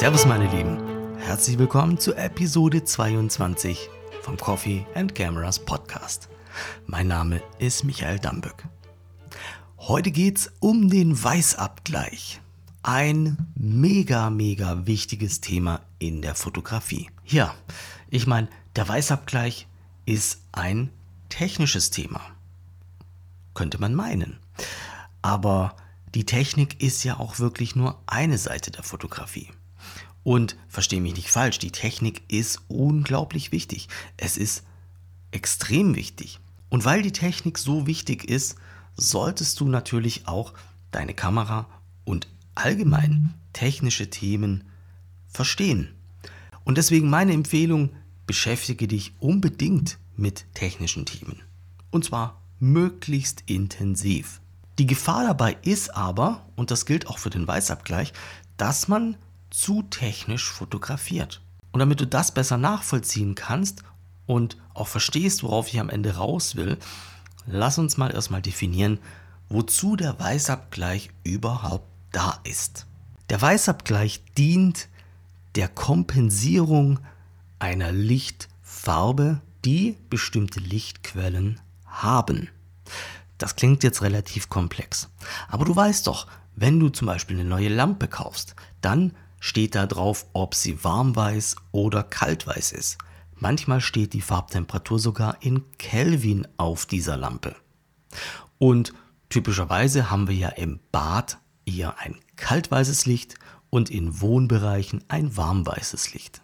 Servus meine Lieben, herzlich willkommen zu Episode 22 vom Coffee and Cameras Podcast. Mein Name ist Michael Damböck. Heute geht's um den Weißabgleich. Ein mega, mega wichtiges Thema in der Fotografie. Ja, ich meine, der Weißabgleich ist ein technisches Thema. Könnte man meinen. Aber die Technik ist ja auch wirklich nur eine Seite der Fotografie. Und verstehe mich nicht falsch, die Technik ist unglaublich wichtig. Es ist extrem wichtig. Und weil die Technik so wichtig ist, solltest du natürlich auch deine Kamera und allgemein technische Themen verstehen. Und deswegen meine Empfehlung, beschäftige dich unbedingt mit technischen Themen. Und zwar möglichst intensiv. Die Gefahr dabei ist aber, und das gilt auch für den Weißabgleich, dass man zu technisch fotografiert. Und damit du das besser nachvollziehen kannst und auch verstehst, worauf ich am Ende raus will, lass uns mal erstmal definieren, wozu der Weißabgleich überhaupt da ist. Der Weißabgleich dient der Kompensierung einer Lichtfarbe, die bestimmte Lichtquellen haben. Das klingt jetzt relativ komplex. Aber du weißt doch, wenn du zum Beispiel eine neue Lampe kaufst, dann steht da drauf, ob sie warmweiß oder kaltweiß ist. Manchmal steht die Farbtemperatur sogar in Kelvin auf dieser Lampe. Und typischerweise haben wir ja im Bad eher ein kaltweißes Licht und in Wohnbereichen ein warmweißes Licht.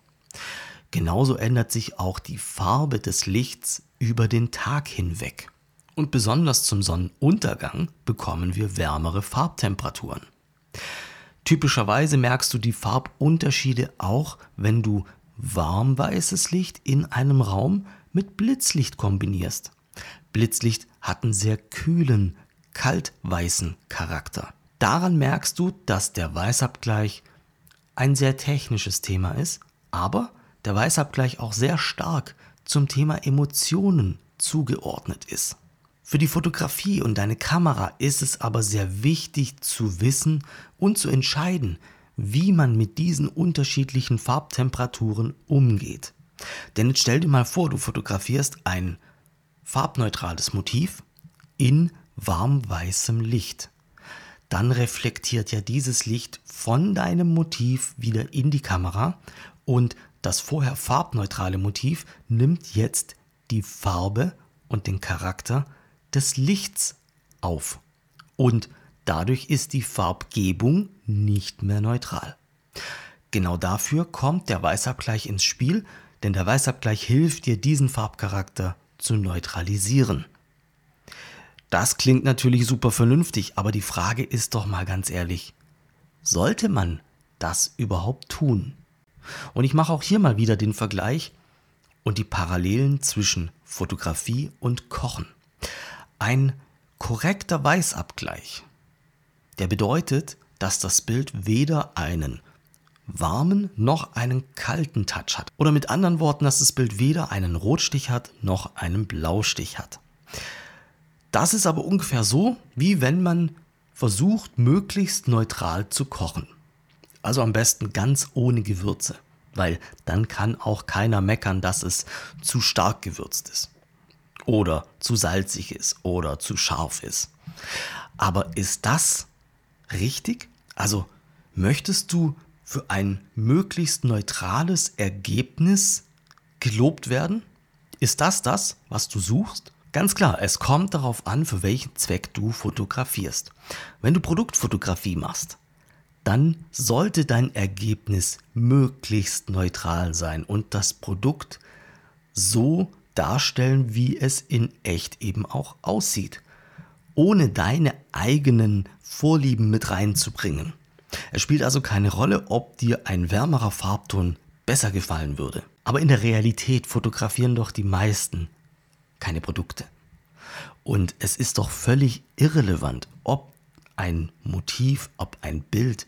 Genauso ändert sich auch die Farbe des Lichts über den Tag hinweg. Und besonders zum Sonnenuntergang bekommen wir wärmere Farbtemperaturen. Typischerweise merkst du die Farbunterschiede auch, wenn du warmweißes Licht in einem Raum mit Blitzlicht kombinierst. Blitzlicht hat einen sehr kühlen, kaltweißen Charakter. Daran merkst du, dass der Weißabgleich ein sehr technisches Thema ist, aber der Weißabgleich auch sehr stark zum Thema Emotionen zugeordnet ist. Für die Fotografie und deine Kamera ist es aber sehr wichtig zu wissen und zu entscheiden, wie man mit diesen unterschiedlichen Farbtemperaturen umgeht. Denn jetzt stell dir mal vor, du fotografierst ein farbneutrales Motiv in warmweißem Licht. Dann reflektiert ja dieses Licht von deinem Motiv wieder in die Kamera und das vorher farbneutrale Motiv nimmt jetzt die Farbe und den Charakter des Lichts auf. Und dadurch ist die Farbgebung nicht mehr neutral. Genau dafür kommt der Weißabgleich ins Spiel, denn der Weißabgleich hilft dir, diesen Farbcharakter zu neutralisieren. Das klingt natürlich super vernünftig, aber die Frage ist doch mal ganz ehrlich, sollte man das überhaupt tun? Und ich mache auch hier mal wieder den Vergleich und die Parallelen zwischen Fotografie und Kochen. Ein korrekter Weißabgleich, der bedeutet, dass das Bild weder einen warmen noch einen kalten Touch hat. Oder mit anderen Worten, dass das Bild weder einen Rotstich hat noch einen Blaustich hat. Das ist aber ungefähr so, wie wenn man versucht, möglichst neutral zu kochen. Also am besten ganz ohne Gewürze, weil dann kann auch keiner meckern, dass es zu stark gewürzt ist oder zu salzig ist oder zu scharf ist. Aber ist das richtig? Also möchtest du für ein möglichst neutrales Ergebnis gelobt werden? Ist das das, was du suchst? Ganz klar, es kommt darauf an, für welchen Zweck du fotografierst. Wenn du Produktfotografie machst, dann sollte dein Ergebnis möglichst neutral sein und das Produkt so darstellen, wie es in echt eben auch aussieht, ohne deine eigenen Vorlieben mit reinzubringen. Es spielt also keine Rolle, ob dir ein wärmerer Farbton besser gefallen würde. Aber in der Realität fotografieren doch die meisten keine Produkte. Und es ist doch völlig irrelevant, ob ein Motiv, ob ein Bild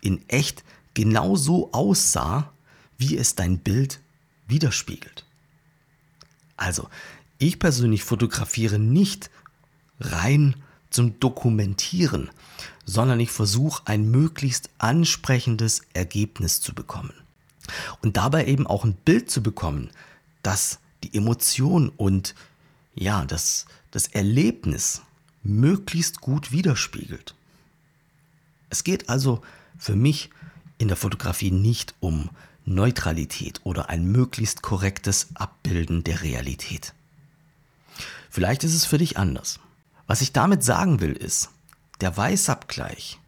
in echt genau so aussah, wie es dein Bild widerspiegelt. Also, ich persönlich fotografiere nicht rein zum Dokumentieren, sondern ich versuche ein möglichst ansprechendes Ergebnis zu bekommen. Und dabei eben auch ein Bild zu bekommen, das die Emotion und ja, das, das Erlebnis möglichst gut widerspiegelt. Es geht also für mich in der Fotografie nicht um Neutralität oder ein möglichst korrektes Abbilden der Realität. Vielleicht ist es für dich anders. Was ich damit sagen will ist, der Weißabgleich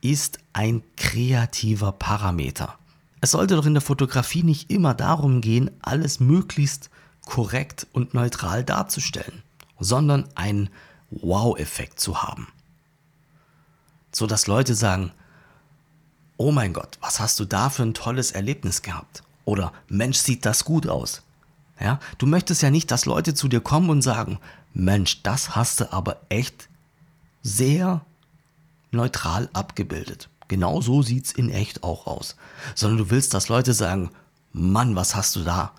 ist ein kreativer Parameter. Es sollte doch in der Fotografie nicht immer darum gehen, alles möglichst korrekt und neutral darzustellen, sondern einen Wow-Effekt zu haben. So dass Leute sagen, oh mein Gott, was hast du da für ein tolles Erlebnis gehabt? Oder Mensch, sieht das gut aus. Ja, du möchtest ja nicht, dass Leute zu dir kommen und sagen, Mensch, das hast du aber echt sehr neutral abgebildet. Genau so sieht es in echt auch aus. Sondern du willst, dass Leute sagen, Mann, was hast du da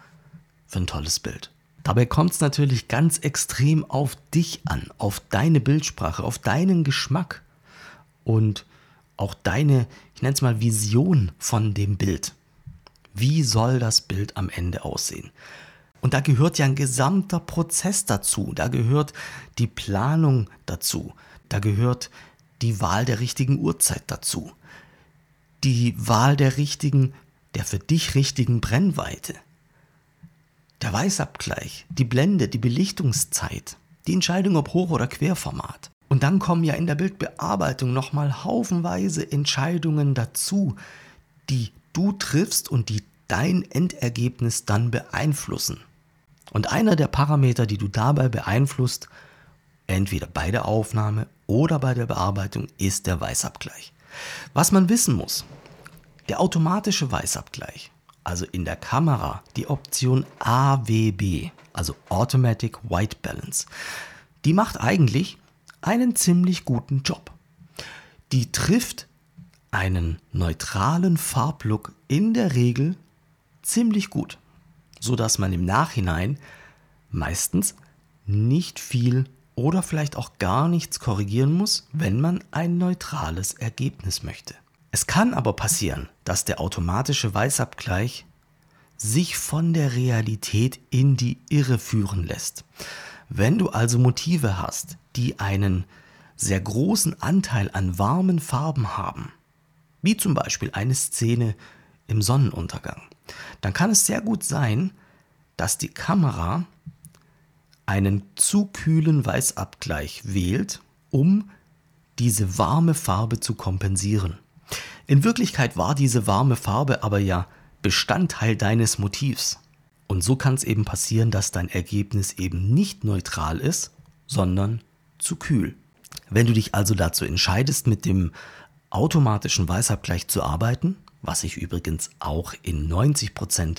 für ein tolles Bild. Dabei kommt es natürlich ganz extrem auf dich an, auf deine Bildsprache, auf deinen Geschmack und auch deine, ich nenne es mal, Vision von dem Bild. Wie soll das Bild am Ende aussehen? Und da gehört ja ein gesamter Prozess dazu. Da gehört die Planung dazu. Da gehört die Wahl der richtigen Uhrzeit dazu. Die Wahl der richtigen, der für dich richtigen Brennweite. Der Weißabgleich, die Blende, die Belichtungszeit, die Entscheidung ob Hoch- oder Querformat. Und dann kommen ja in der Bildbearbeitung nochmal haufenweise Entscheidungen dazu, die du triffst und die dein Endergebnis dann beeinflussen. Und einer der Parameter, die du dabei beeinflusst, entweder bei der Aufnahme oder bei der Bearbeitung, ist der Weißabgleich. Was man wissen muss, der automatische Weißabgleich, also in der Kamera die Option AWB, also Automatic White Balance, die macht eigentlich einen ziemlich guten Job. Die trifft einen neutralen Farblook in der Regel ziemlich gut, so dass man im Nachhinein meistens nicht viel oder vielleicht auch gar nichts korrigieren muss, wenn man ein neutrales Ergebnis möchte. Es kann aber passieren, dass der automatische Weißabgleich sich von der Realität in die Irre führen lässt. Wenn du also Motive hast, die einen sehr großen Anteil an warmen Farben haben, wie zum Beispiel eine Szene im Sonnenuntergang, dann kann es sehr gut sein, dass die Kamera einen zu kühlen Weißabgleich wählt, um diese warme Farbe zu kompensieren. In Wirklichkeit war diese warme Farbe aber ja Bestandteil deines Motivs. Und so kann es eben passieren, dass dein Ergebnis eben nicht neutral ist, sondern zu kühl. Wenn du dich also dazu entscheidest, mit dem automatischen Weißabgleich zu arbeiten, was ich übrigens auch in 90%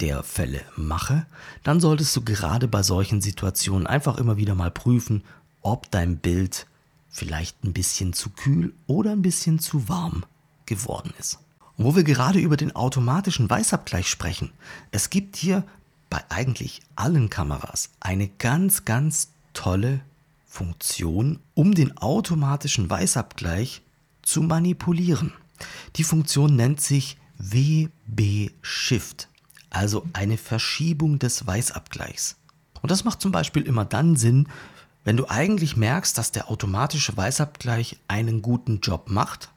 der Fälle mache, dann solltest du gerade bei solchen Situationen einfach immer wieder mal prüfen, ob dein Bild vielleicht ein bisschen zu kühl oder ein bisschen zu warm geworden ist. Und wo wir gerade über den automatischen Weißabgleich sprechen, es gibt hier bei eigentlich allen Kameras eine ganz, ganz tolle Funktion, um den automatischen Weißabgleich zu manipulieren. Die Funktion nennt sich WB Shift, also eine Verschiebung des Weißabgleichs. Und das macht zum Beispiel immer dann Sinn, wenn du eigentlich merkst, dass der automatische Weißabgleich einen guten Job macht,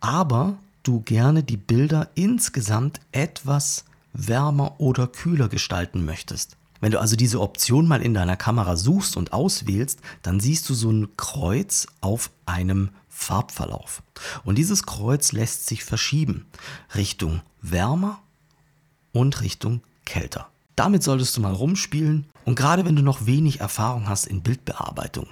aber du gerne die Bilder insgesamt etwas wärmer oder kühler gestalten möchtest. Wenn du also diese Option mal in deiner Kamera suchst und auswählst, dann siehst du so ein Kreuz auf einem Farbverlauf. Und dieses Kreuz lässt sich verschieben Richtung wärmer und Richtung kälter. Damit solltest du mal rumspielen und gerade wenn du noch wenig Erfahrung hast in Bildbearbeitung,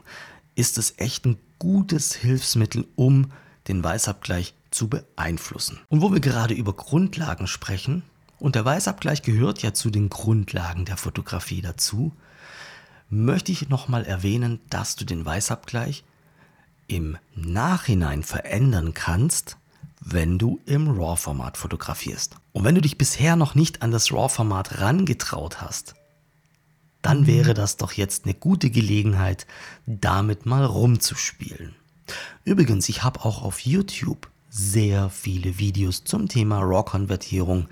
ist es echt ein gutes Hilfsmittel, um den Weißabgleich zu beeinflussen. Und wo wir gerade über Grundlagen sprechen, und der Weißabgleich gehört ja zu den Grundlagen der Fotografie dazu, möchte ich nochmal erwähnen, dass du den Weißabgleich im Nachhinein verändern kannst, wenn du im RAW-Format fotografierst. Und wenn du dich bisher noch nicht an das RAW-Format rangetraut hast, dann wäre das doch jetzt eine gute Gelegenheit, damit mal rumzuspielen. Übrigens, ich habe auch auf YouTube sehr viele Videos zum Thema RAW-Konvertierung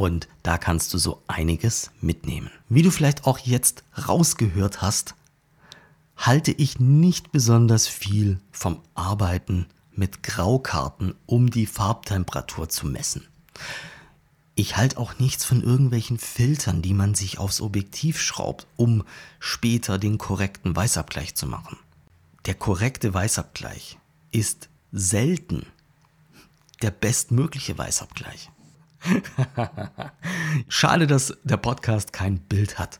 und da kannst du so einiges mitnehmen. Wie du vielleicht auch jetzt rausgehört hast, halte ich nicht besonders viel vom Arbeiten mit Graukarten, um die Farbtemperatur zu messen. Ich halte auch nichts von irgendwelchen Filtern, die man sich aufs Objektiv schraubt, um später den korrekten Weißabgleich zu machen. Der korrekte Weißabgleich ist selten der bestmögliche Weißabgleich. Schade, dass der Podcast kein Bild hat.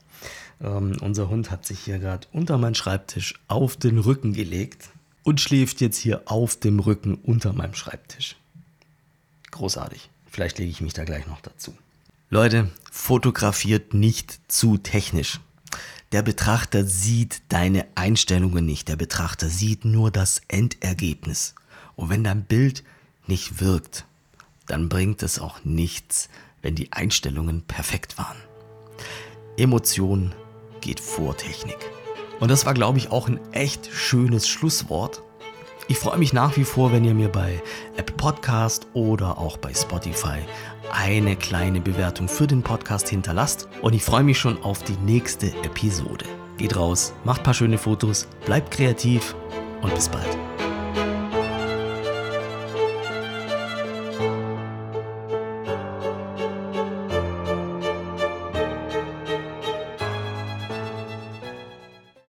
Ähm, unser Hund hat sich hier gerade unter meinen Schreibtisch auf den Rücken gelegt und schläft jetzt hier auf dem Rücken unter meinem Schreibtisch. Großartig. Vielleicht lege ich mich da gleich noch dazu. Leute, fotografiert nicht zu technisch. Der Betrachter sieht deine Einstellungen nicht. Der Betrachter sieht nur das Endergebnis. Und wenn dein Bild nicht wirkt, dann bringt es auch nichts, wenn die Einstellungen perfekt waren. Emotion geht vor Technik. Und das war, glaube ich, auch ein echt schönes Schlusswort. Ich freue mich nach wie vor, wenn ihr mir bei Apple Podcast oder auch bei Spotify eine kleine Bewertung für den Podcast hinterlasst. Und ich freue mich schon auf die nächste Episode. Geht raus, macht ein paar schöne Fotos, bleibt kreativ und bis bald.